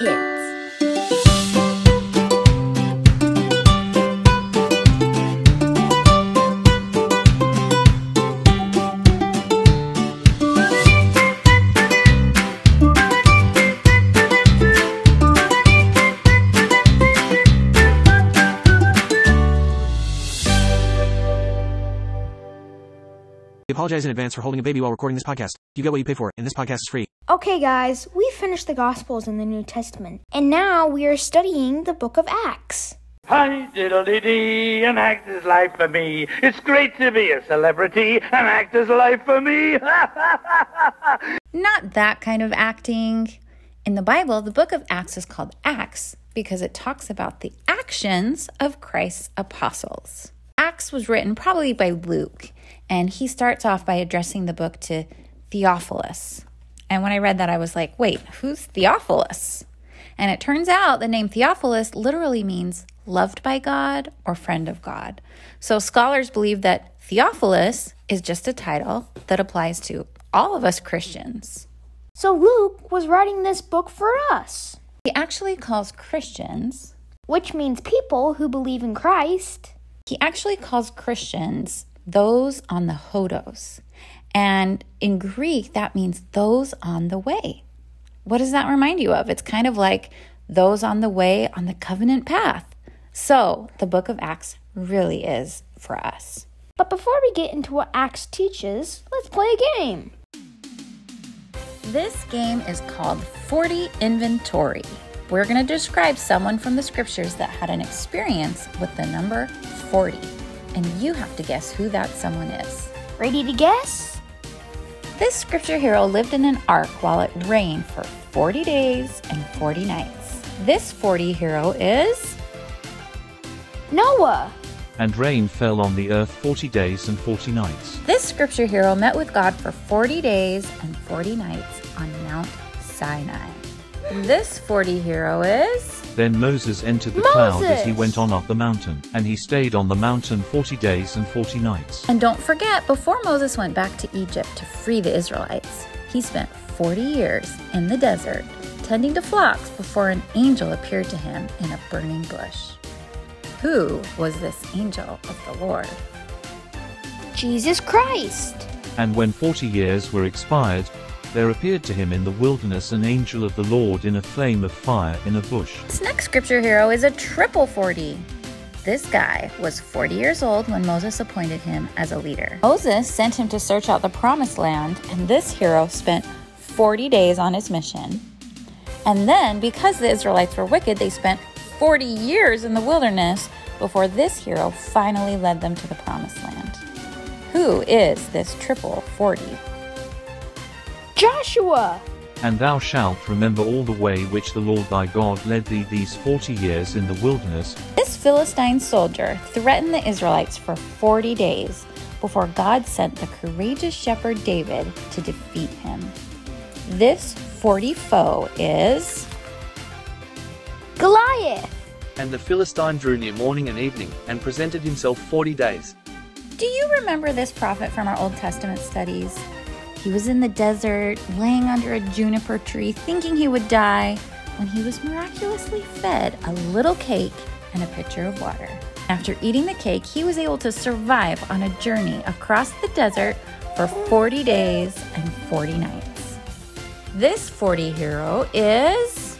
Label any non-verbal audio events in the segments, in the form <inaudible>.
kids. Apologize in advance for holding a baby while recording this podcast. You get what you pay for, and this podcast is free. Okay, guys, we finished the Gospels in the New Testament, and now we are studying the book of Acts. Hi, diddly dee, an actor's life for me. It's great to be a celebrity, an actor's life for me. <laughs> Not that kind of acting. In the Bible, the book of Acts is called Acts because it talks about the actions of Christ's apostles. Acts was written probably by Luke, and he starts off by addressing the book to Theophilus. And when I read that, I was like, wait, who's Theophilus? And it turns out the name Theophilus literally means loved by God or friend of God. So scholars believe that Theophilus is just a title that applies to all of us Christians. So Luke was writing this book for us, He actually calls Christians, which means people who believe in Christ. He actually calls Christians those on the hodos. And in Greek, that means those on the way. What does that remind you of? It's kind of like those on the way on the covenant path. So the book of Acts really is for us. But before we get into what Acts teaches, let's play a game. This game is called 40 Inventory. We're going to describe someone from the scriptures that had an experience with the number 40. And you have to guess who that someone is. Ready to guess? This scripture hero lived in an ark while it rained for 40 days and 40 nights. This 40 hero is Noah. And rain fell on the earth forty days and forty nights. this scripture hero met with God for 40 days and 40 nights on Mount Sinai. This 40 hero is Then Moses entered the cloud as he went on up the mountain, and he stayed on the mountain forty days and forty nights. And don't forget, before Moses went back to Egypt to free the Israelites, he spent 40 years in the desert tending to flocks before an angel appeared to him in a burning bush. Who was this angel of the Lord? Jesus Christ. And when forty years were expired, there appeared to him in the wilderness an angel of the Lord in a flame of fire in a bush. This next scripture hero is a triple 40. This guy was 40 years old when Moses appointed him as a leader. Moses sent him to search out the promised land, and this hero spent 40 days on his mission. And then, because the Israelites were wicked, they spent 40 years in the wilderness before this hero finally led them to the promised land. Who is this triple 40? Joshua. And thou shalt remember all the way which the Lord thy God led thee these forty years in the wilderness, This Philistine soldier threatened the Israelites for 40 days before God sent the courageous shepherd David to defeat him. This 40 foe is Goliath. And the Philistine drew near morning and evening, and presented himself forty days. Do you remember this prophet from our Old Testament studies? He was in the desert, laying under a juniper tree, thinking he would die, when he was miraculously fed a little cake and a pitcher of water. After eating the cake, he was able to survive on a journey across the desert for 40 days and 40 nights. This 40 hero is.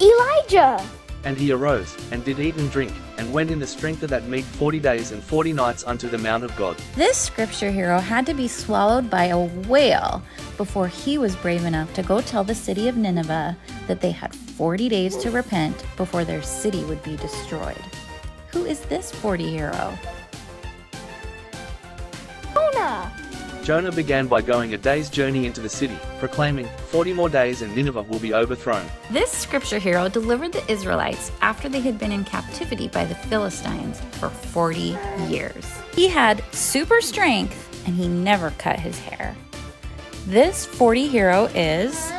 Elijah. And he arose, and did eat and drink, and went in the strength of that meat forty days and forty nights unto the mount of God. This scripture hero had to be swallowed by a whale before he was brave enough to go tell the city of Nineveh that they had 40 days to repent before their city would be destroyed. Who is this 40 hero? Jonah. Began by going a day's journey into the city, proclaiming, Forty more days and Nineveh will be overthrown. This scripture hero delivered the Israelites after they had been in captivity by the Philistines for 40 years. He had super strength and he never cut his hair. This 40 hero is.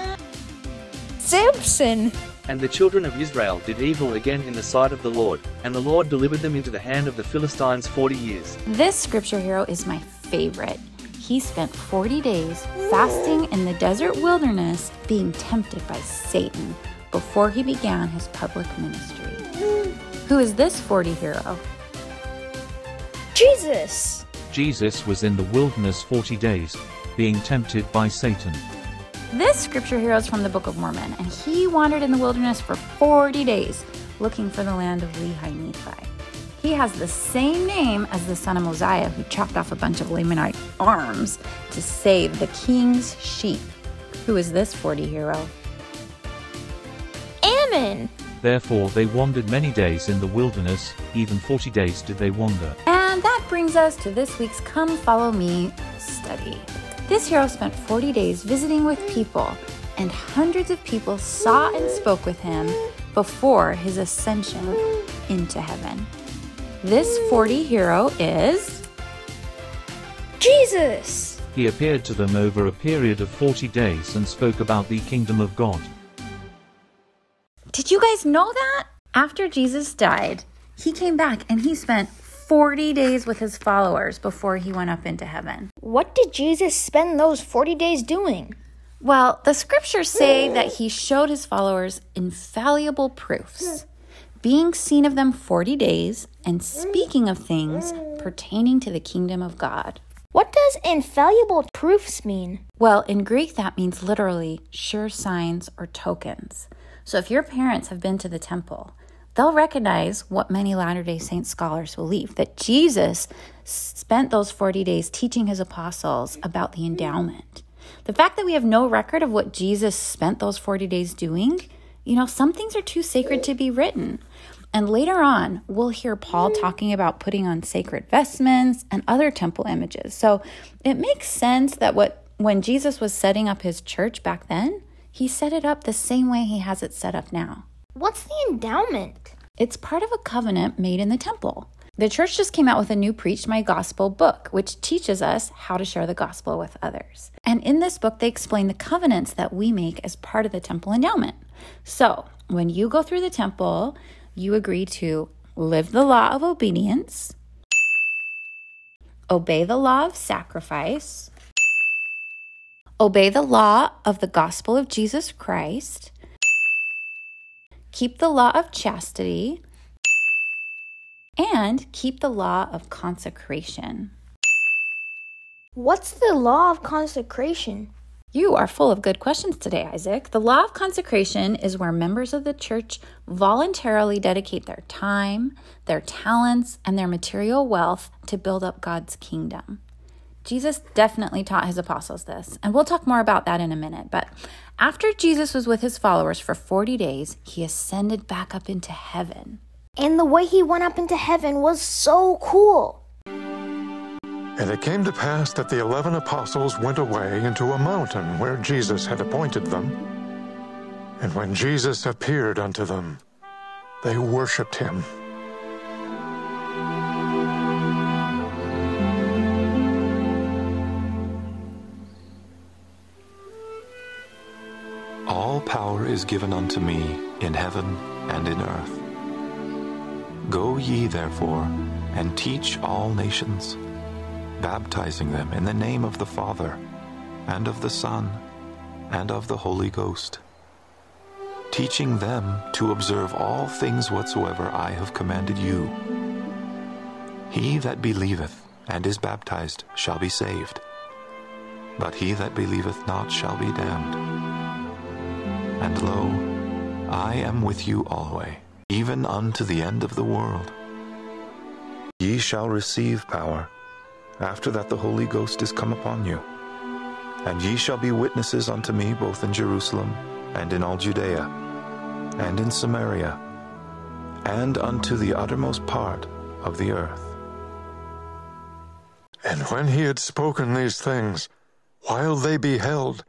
Samson. And the children of Israel did evil again in the sight of the Lord, and the Lord delivered them into the hand of the Philistines forty years. This scripture hero is my favorite. He spent 40 days fasting in the desert wilderness, being tempted by Satan, before he began his public ministry. Who is this 40 hero? Jesus! Jesus was in the wilderness 40 days, being tempted by Satan. This scripture hero is from the Book of Mormon, and he wandered in the wilderness for 40 days looking for the land of Lehi Nephi. He has the same name as the son of Mosiah who chopped off a bunch of Lamanite arms to save the king's sheep. Who is this 40 hero? Ammon! Therefore they wandered many days in the wilderness, even 40 days did they wander. And that brings us to this week's Come Follow Me study. This hero spent 40 days visiting with people, and hundreds of people saw and spoke with him before his ascension into heaven. This 40 hero is Jesus! He appeared to them over a period of 40 days and spoke about the kingdom of God. Did you guys know that? After Jesus died, he came back and he spent 40 days with his followers before he went up into heaven. What did Jesus spend those 40 days doing? Well, the scriptures say that he showed his followers infallible proofs, hmm. being seen of them 40 days and speaking of things pertaining to the kingdom of God. What does infallible proofs mean? Well, in Greek, that means literally sure signs or tokens. So if your parents have been to the temple, they'll recognize what many Latter day Saint scholars believe that Jesus spent those 40 days teaching his apostles about the endowment. The fact that we have no record of what Jesus spent those 40 days doing, you know, some things are too sacred to be written. And later on, we'll hear Paul mm. talking about putting on sacred vestments and other temple images. So it makes sense that what when Jesus was setting up his church back then, he set it up the same way he has it set up now. What's the endowment? It's part of a covenant made in the temple. The church just came out with a new Preach My Gospel book, which teaches us how to share the gospel with others. And in this book, they explain the covenants that we make as part of the temple endowment. So when you go through the temple, you agree to live the law of obedience, obey the law of sacrifice, obey the law of the gospel of Jesus Christ, keep the law of chastity, and keep the law of consecration. What's the law of consecration? You are full of good questions today, Isaac. The law of consecration is where members of the church voluntarily dedicate their time, their talents, and their material wealth to build up God's kingdom. Jesus definitely taught his apostles this, and we'll talk more about that in a minute. But after Jesus was with his followers for 40 days, he ascended back up into heaven. And the way he went up into heaven was so cool. And it came to pass that the eleven apostles went away into a mountain where Jesus had appointed them. And when Jesus appeared unto them, they worshipped him. All power is given unto me in heaven and in earth. Go ye therefore and teach all nations, baptizing them in the name of the Father, and of the Son, and of the Holy Ghost, teaching them to observe all things whatsoever I have commanded you. He that believeth and is baptized shall be saved, but he that believeth not shall be damned. And lo, I am with you alway, even unto the end of the world. Ye shall receive power, after that the Holy Ghost is come upon you. And ye shall be witnesses unto me both in Jerusalem, and in all Judea, and in Samaria, and unto the uttermost part of the earth. And when he had spoken these things, while they beheld,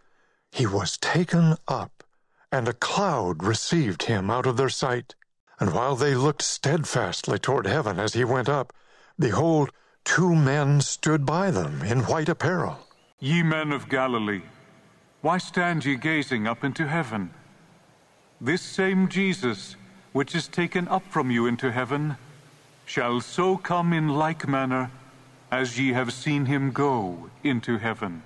he was taken up, and a cloud received him out of their sight. And while they looked steadfastly toward heaven as he went up, behold, two men stood by them in white apparel. Ye men of Galilee, why stand ye gazing up into heaven? This same Jesus, which is taken up from you into heaven, shall so come in like manner as ye have seen him go into heaven.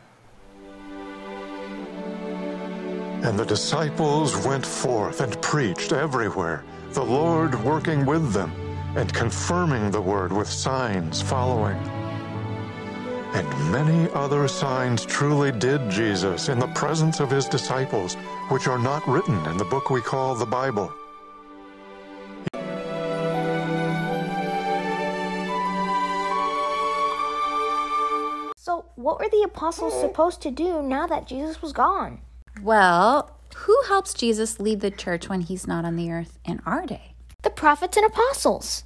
And the disciples went forth and preached everywhere, the Lord working with them and confirming the word with signs following. And many other signs truly did Jesus in the presence of his disciples, which are not written in the book we call the Bible. So, what were the apostles supposed to do now that Jesus was gone? Well, who helps Jesus lead the church when he's not on the earth in our day? The prophets and apostles.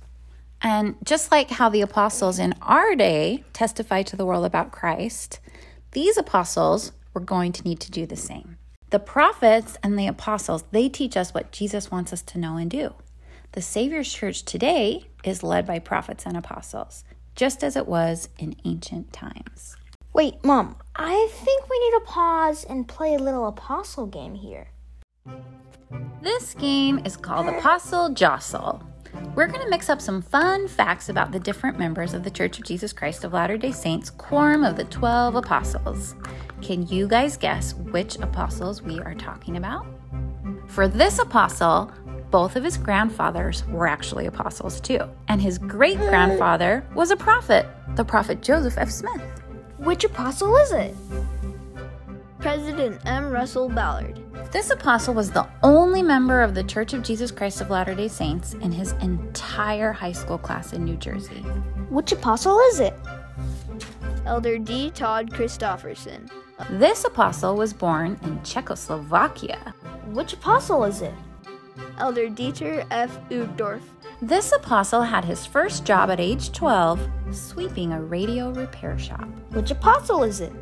And just like how the apostles in our day testify to the world about Christ, these apostles were going to need to do the same. The prophets and the apostles, they teach us what Jesus wants us to know and do. The Savior's church today is led by prophets and apostles, just as it was in ancient times. Wait, Mom, I think we need to pause and play a little apostle game here. This game is called Apostle Jostle. We're going to mix up some fun facts about the different members of the Church of Jesus Christ of Latter day Saints, Quorum of the 12 Apostles. Can you guys guess which apostles we are talking about? For this apostle, both of his grandfathers were actually apostles too, and his great grandfather was a prophet, the prophet Joseph F. Smith. Which apostle is it? President M. Russell Ballard. This apostle was the only member of the Church of Jesus Christ of Latter day Saints in his entire high school class in New Jersey. Which apostle is it? Elder D. Todd Christofferson. This apostle was born in Czechoslovakia. Which apostle is it? Elder Dieter F. Uchtdorf. This apostle had his first job at age 12 sweeping a radio repair shop. Which apostle is it?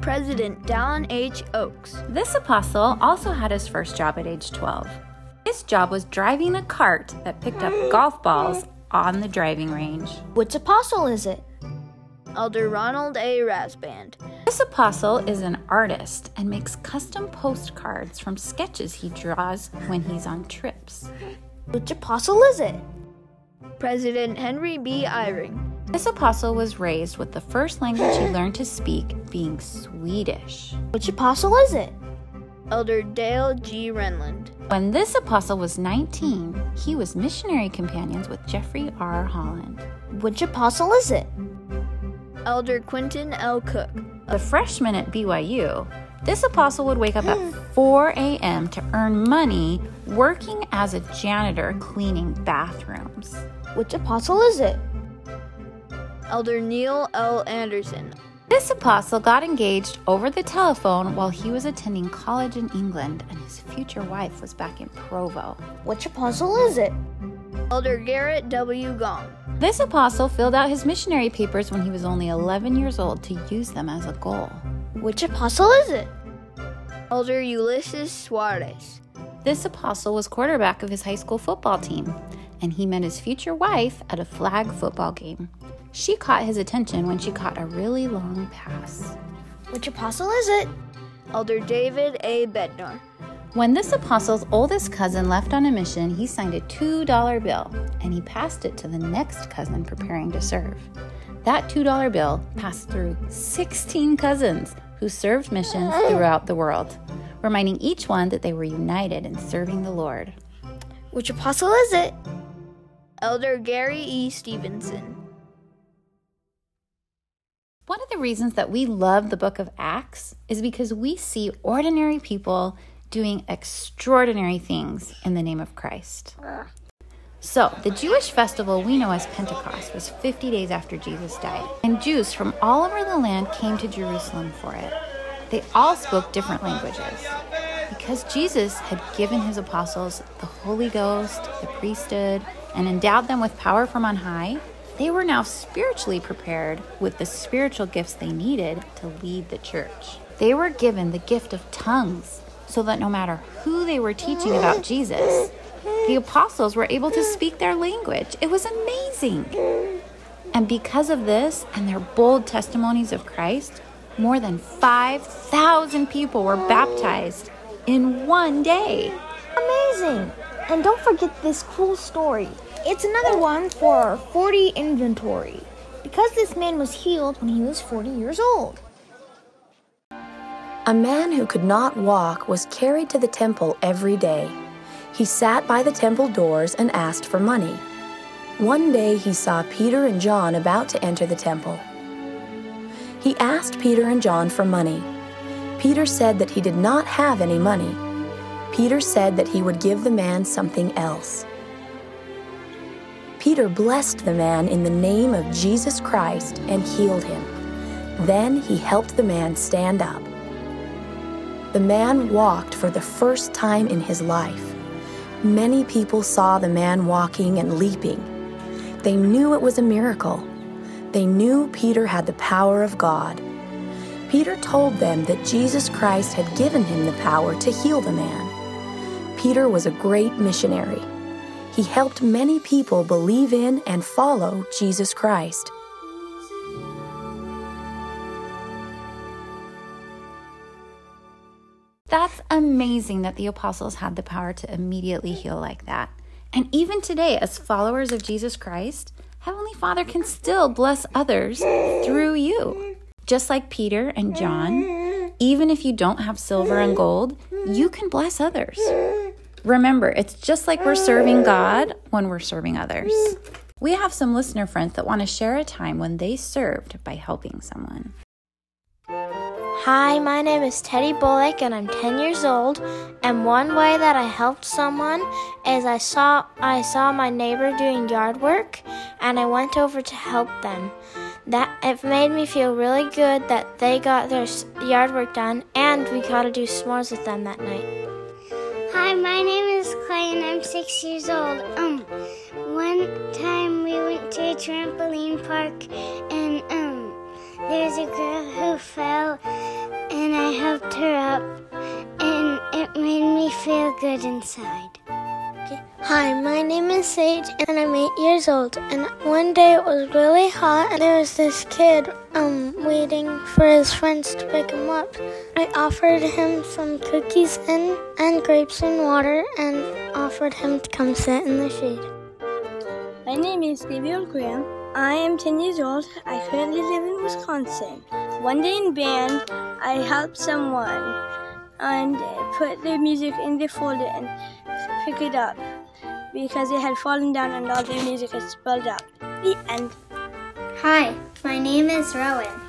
President Dallin H. Oaks. This apostle also had his first job at age 12. His job was driving a cart that picked up golf balls on the driving range. Which apostle is it? Elder Ronald A. Rasband. This apostle is an artist and makes custom postcards from sketches he draws when he's on trips. Which apostle is it? President Henry B. Eyring. This apostle was raised with the first language he <laughs> learned to speak being Swedish. Which apostle is it? Elder Dale G. Renlund. When this apostle was 19, he was missionary companions with Jeffrey R. Holland. Which apostle is it? Elder Quentin L. Cook. A freshman at BYU, this apostle would wake up at <gasps> 4 a.m. to earn money working as a janitor cleaning bathrooms. Which apostle is it? Elder Neil L. Andersen. This apostle got engaged over the telephone while he was attending college in England, and his future wife was back in Provo. Which apostle is it? Elder Gerrit W. Gong. This apostle filled out his missionary papers when he was only 11 years old to use them as a goal. Which apostle is it? Elder Ulisses Soares. This apostle was quarterback of his high school football team, and he met his future wife at a flag football game. She caught his attention when she caught a really long pass. Which apostle is it? Elder David A. Bednar. When this apostle's oldest cousin left on a mission, he signed a $2 bill and he passed it to the next cousin preparing to serve. That $2 bill passed through 16 cousins who served missions <laughs> throughout the world, reminding each one that they were united in serving the Lord. Which apostle is it? Elder Gary E. Stevenson. One of the reasons that we love the book of Acts is because we see ordinary people doing extraordinary things in the name of Christ. So, the Jewish festival we know as Pentecost was 50 days after Jesus died, and Jews from all over the land came to Jerusalem for it. They all spoke different languages. Because Jesus had given his apostles the Holy Ghost, the priesthood, and endowed them with power from on high, they were now spiritually prepared with the spiritual gifts they needed to lead the church. They were given the gift of tongues so that no matter who they were teaching about Jesus, the apostles were able to speak their language. It was amazing. And because of this and their bold testimonies of Christ, more than 5,000 people were baptized in one day. Amazing! And don't forget this cool story. It's another one for 40 inventory. Because this man was healed when he was 40 years old. A man who could not walk was carried to the temple every day. He sat by the temple doors and asked for money. One day he saw Peter and John about to enter the temple. He asked Peter and John for money. Peter said that he did not have any money. Peter said that he would give the man something else. Peter blessed the man in the name of Jesus Christ and healed him. Then he helped the man stand up. The man walked for the first time in his life. Many people saw the man walking and leaping. They knew it was a miracle. They knew Peter had the power of God. Peter told them that Jesus Christ had given him the power to heal the man. Peter was a great missionary. He helped many people believe in and follow Jesus Christ. That's amazing that the apostles had the power to immediately heal like that. And even today, as followers of Jesus Christ, Heavenly Father can still bless others through you. Just like Peter and John, even if you don't have silver and gold, you can bless others. Remember, it's just like we're serving ah. God when we're serving others. We have some listener friends that want to share a time when they served by helping someone. Hi, my name is Teddy Bullock and I'm 10 years old. And one way that I helped someone is I saw I saw my neighbor doing yard work and I went over to help them. That it made me feel really good that they got their yard work done and we got to do s'mores with them that night. Hi, my name is Clay and I'm 6 years old. Um one time we went to a trampoline park and um there's a girl who fell, and I helped her up, and it made me feel good inside. Hi, my name is Sage, and I'm eight years old. And one day it was really hot, and there was this kid um waiting for his friends to pick him up. I offered him some cookies and and grapes and water, and offered him to come sit in the shade. My name is Gabriel Graham. I am 10 years old. I currently live in Wisconsin. One day in band, I helped someone and put the music in the folder and pick it up because it had fallen down and all the music had spilled out. The end. Hi, my name is Rowan.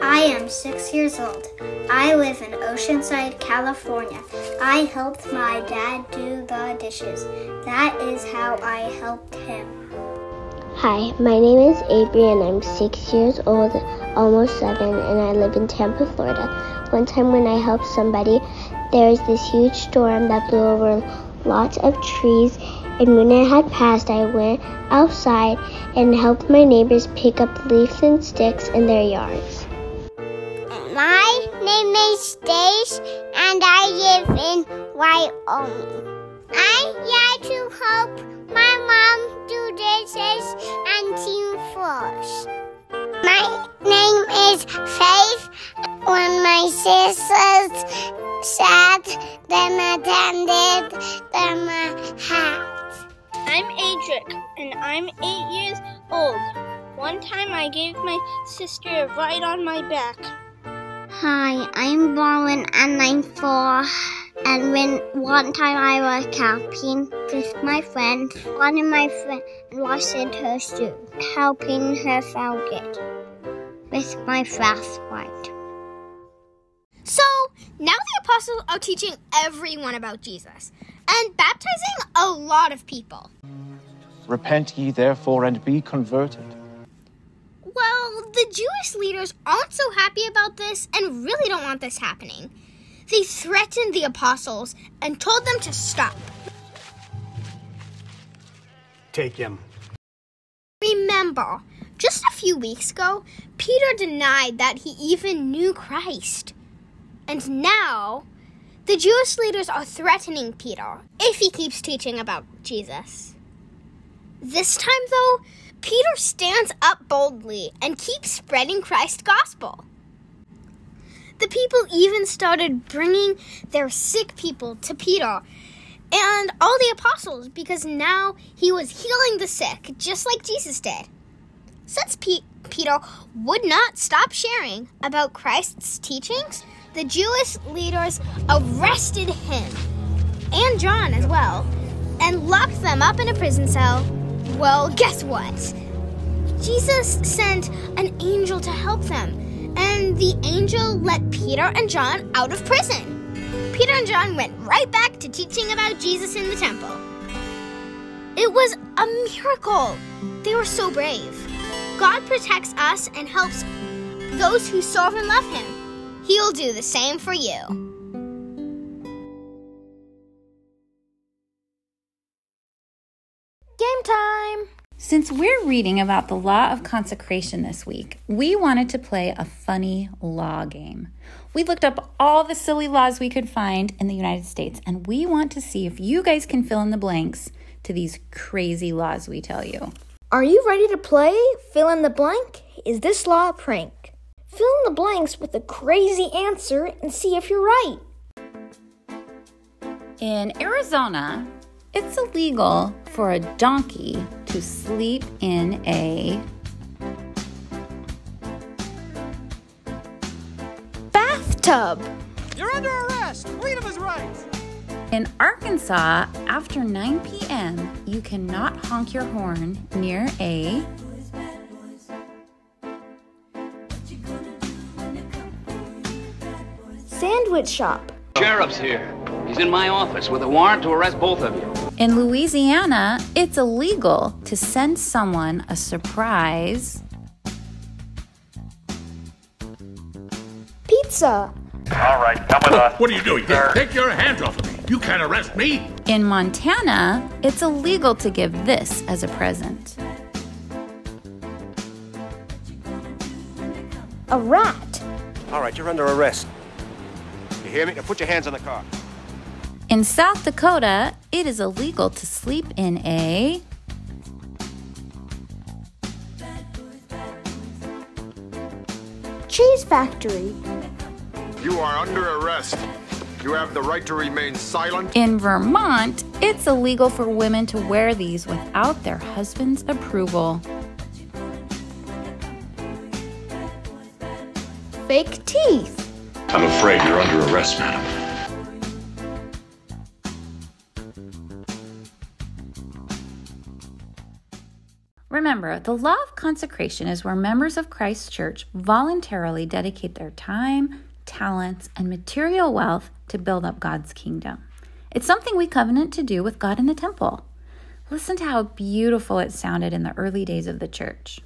I am six years old. I live in Oceanside, California. I helped my dad do the dishes. That is how I helped him. Hi, my name is Avery and I'm six years old, almost seven, and I live in Tampa, Florida. One time when I helped somebody, there was this huge storm that blew over lots of trees, and when it had passed, I went outside and helped my neighbors pick up leaves and sticks in their yards. My name is Dace, and I live in Wyoming. I like to help my mom do dishes and team floors. My name is Faith. When my sisters sat, then attended them hat. I'm Adric, and I'm eight years old. One time I gave my sister a ride on my back. Hi, I'm Bowen and I'm four. And when one time I was camping with my friend, one of my friends in her shoe, helping her found it with my flashlight. So now the apostles are teaching everyone about Jesus and baptizing a lot of people. Repent ye therefore and be converted. Well, the Jewish leaders aren't so happy about this and really don't want this happening. They threatened the apostles and told them to stop. Take him. Remember, just a few weeks ago, Peter denied that he even knew Christ. And now, the Jewish leaders are threatening Peter if he keeps teaching about Jesus. This time, though, Peter stands up boldly and keeps spreading Christ's gospel. The people even started bringing their sick people to Peter and all the apostles because now he was healing the sick just like Jesus did. Since Pe- Peter would not stop sharing about Christ's teachings, the Jewish leaders arrested him and John as well and locked them up in a prison cell. Well, guess what? Jesus sent an angel to help them, and the angel let Peter and John out of prison. Peter and John went right back to teaching about Jesus in the temple. It was a miracle. They were so brave. God protects us and helps those who serve and love Him. He'll do the same for you. Game time! Since we're reading about the law of consecration this week, we wanted to play a funny law game. We looked up all the silly laws we could find in the United States, and we want to see if you guys can fill in the blanks to these crazy laws we tell you. Are you ready to play? Fill in the blank? Is this law a prank? Fill in the blanks with a crazy answer and see if you're right. In Arizona, it's illegal for a donkey to sleep in a bathtub. You're under arrest. Freedom is right. In Arkansas, after 9 p.m., you cannot honk your horn near a sandwich shop. Sheriff's here. He's in my office with a warrant to arrest both of you. In Louisiana, it's illegal to send someone a surprise pizza. All right, come with us. <laughs> What are you doing? Take, take your hands off of me. You can't arrest me. In Montana, it's illegal to give this as a present. A rat. All right, you're under arrest. You hear me? Now put your hands on the car. In South Dakota, it is illegal to sleep in a cheese factory. You are under arrest. You have the right to remain silent. In Vermont, it's illegal for women to wear these without their husband's approval. Fake teeth. I'm afraid you're under arrest, madam. Remember, the law of consecration is where members of Christ's church voluntarily dedicate their time, talents, and material wealth to build up God's kingdom. It's something we covenant to do with God in the temple. Listen to how beautiful it sounded in the early days of the church.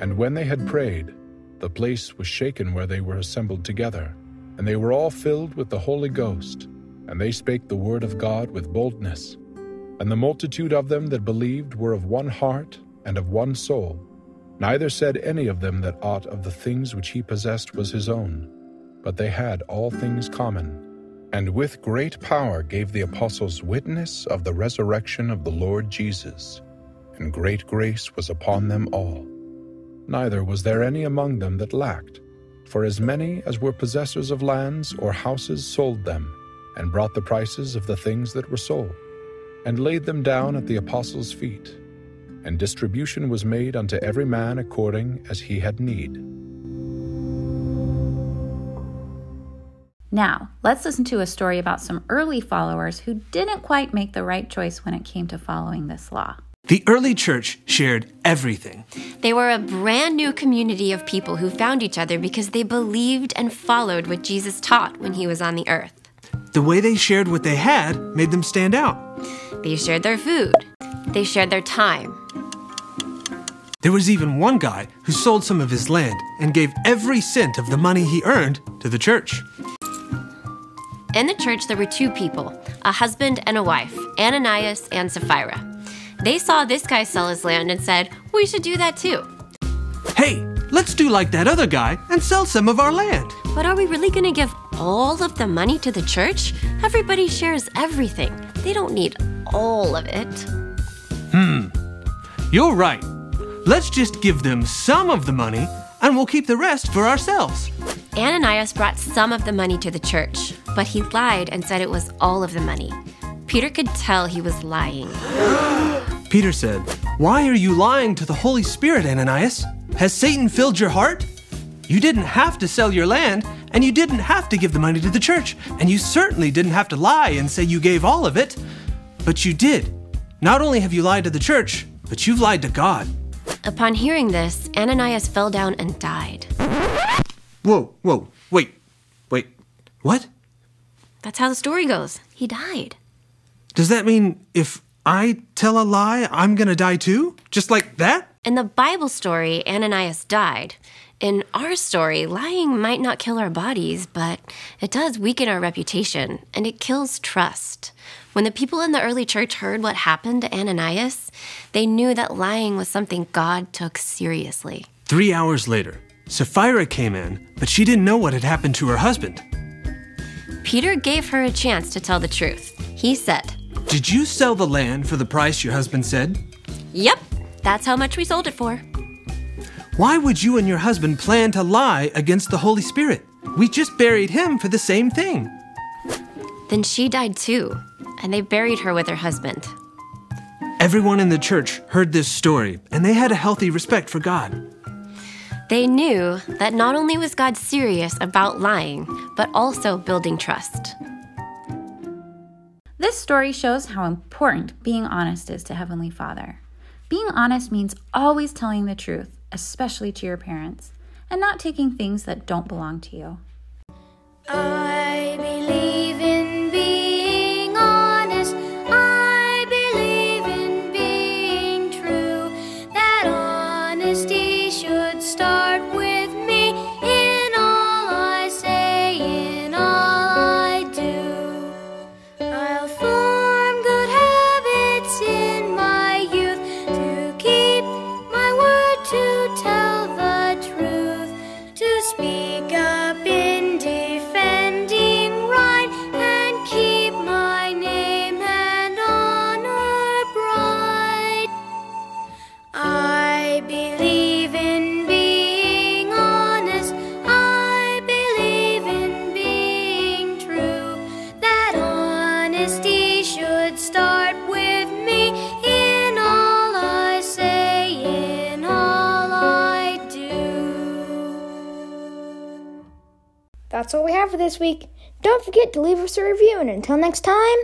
And when they had prayed, the place was shaken where they were assembled together, and they were all filled with the Holy Ghost, and they spake the word of God with boldness. And the multitude of them that believed were of one heart and of one soul. Neither said any of them that aught of the things which he possessed was his own, but they had all things common. And with great power gave the apostles witness of the resurrection of the Lord Jesus, and great grace was upon them all. Neither was there any among them that lacked, for as many as were possessors of lands or houses sold them, and brought the prices of the things that were sold, and laid them down at the apostles' feet. And distribution was made unto every man according as he had need. Now, let's listen to a story about some early followers who didn't quite make the right choice when it came to following this law. The early church shared everything. They were a brand new community of people who found each other because they believed and followed what Jesus taught when he was on the earth. The way they shared what they had made them stand out. They shared their food, they shared their time. There was even one guy who sold some of his land and gave every cent of the money he earned to the church. In the church, there were two people a husband and a wife, Ananias and Sapphira. They saw this guy sell his land and said, We should do that too. Hey, let's do like that other guy and sell some of our land. But are we really going to give all of the money to the church? Everybody shares everything. They don't need all of it. Hmm, you're right. Let's just give them some of the money and we'll keep the rest for ourselves. Ananias brought some of the money to the church, but he lied and said it was all of the money. Peter could tell he was lying. <gasps> Peter said, Why are you lying to the Holy Spirit, Ananias? Has Satan filled your heart? You didn't have to sell your land, and you didn't have to give the money to the church, and you certainly didn't have to lie and say you gave all of it. But you did. Not only have you lied to the church, but you've lied to God. Upon hearing this, Ananias fell down and died. Whoa, whoa, wait, wait, what? That's how the story goes. He died. Does that mean if I tell a lie, I'm gonna die too? Just like that? In the Bible story, Ananias died. In our story, lying might not kill our bodies, but it does weaken our reputation and it kills trust. When the people in the early church heard what happened to Ananias, they knew that lying was something God took seriously. Three hours later, Sapphira came in, but she didn't know what had happened to her husband. Peter gave her a chance to tell the truth. He said, Did you sell the land for the price your husband said? Yep, that's how much we sold it for. Why would you and your husband plan to lie against the Holy Spirit? We just buried him for the same thing. Then she died too, and they buried her with her husband. Everyone in the church heard this story, and they had a healthy respect for God. They knew that not only was God serious about lying, but also building trust. This story shows how important being honest is to Heavenly Father. Being honest means always telling the truth especially to your parents, and not taking things that don't belong to you. I believe That's all we have for this week. Don't forget to leave us a review, and until next time.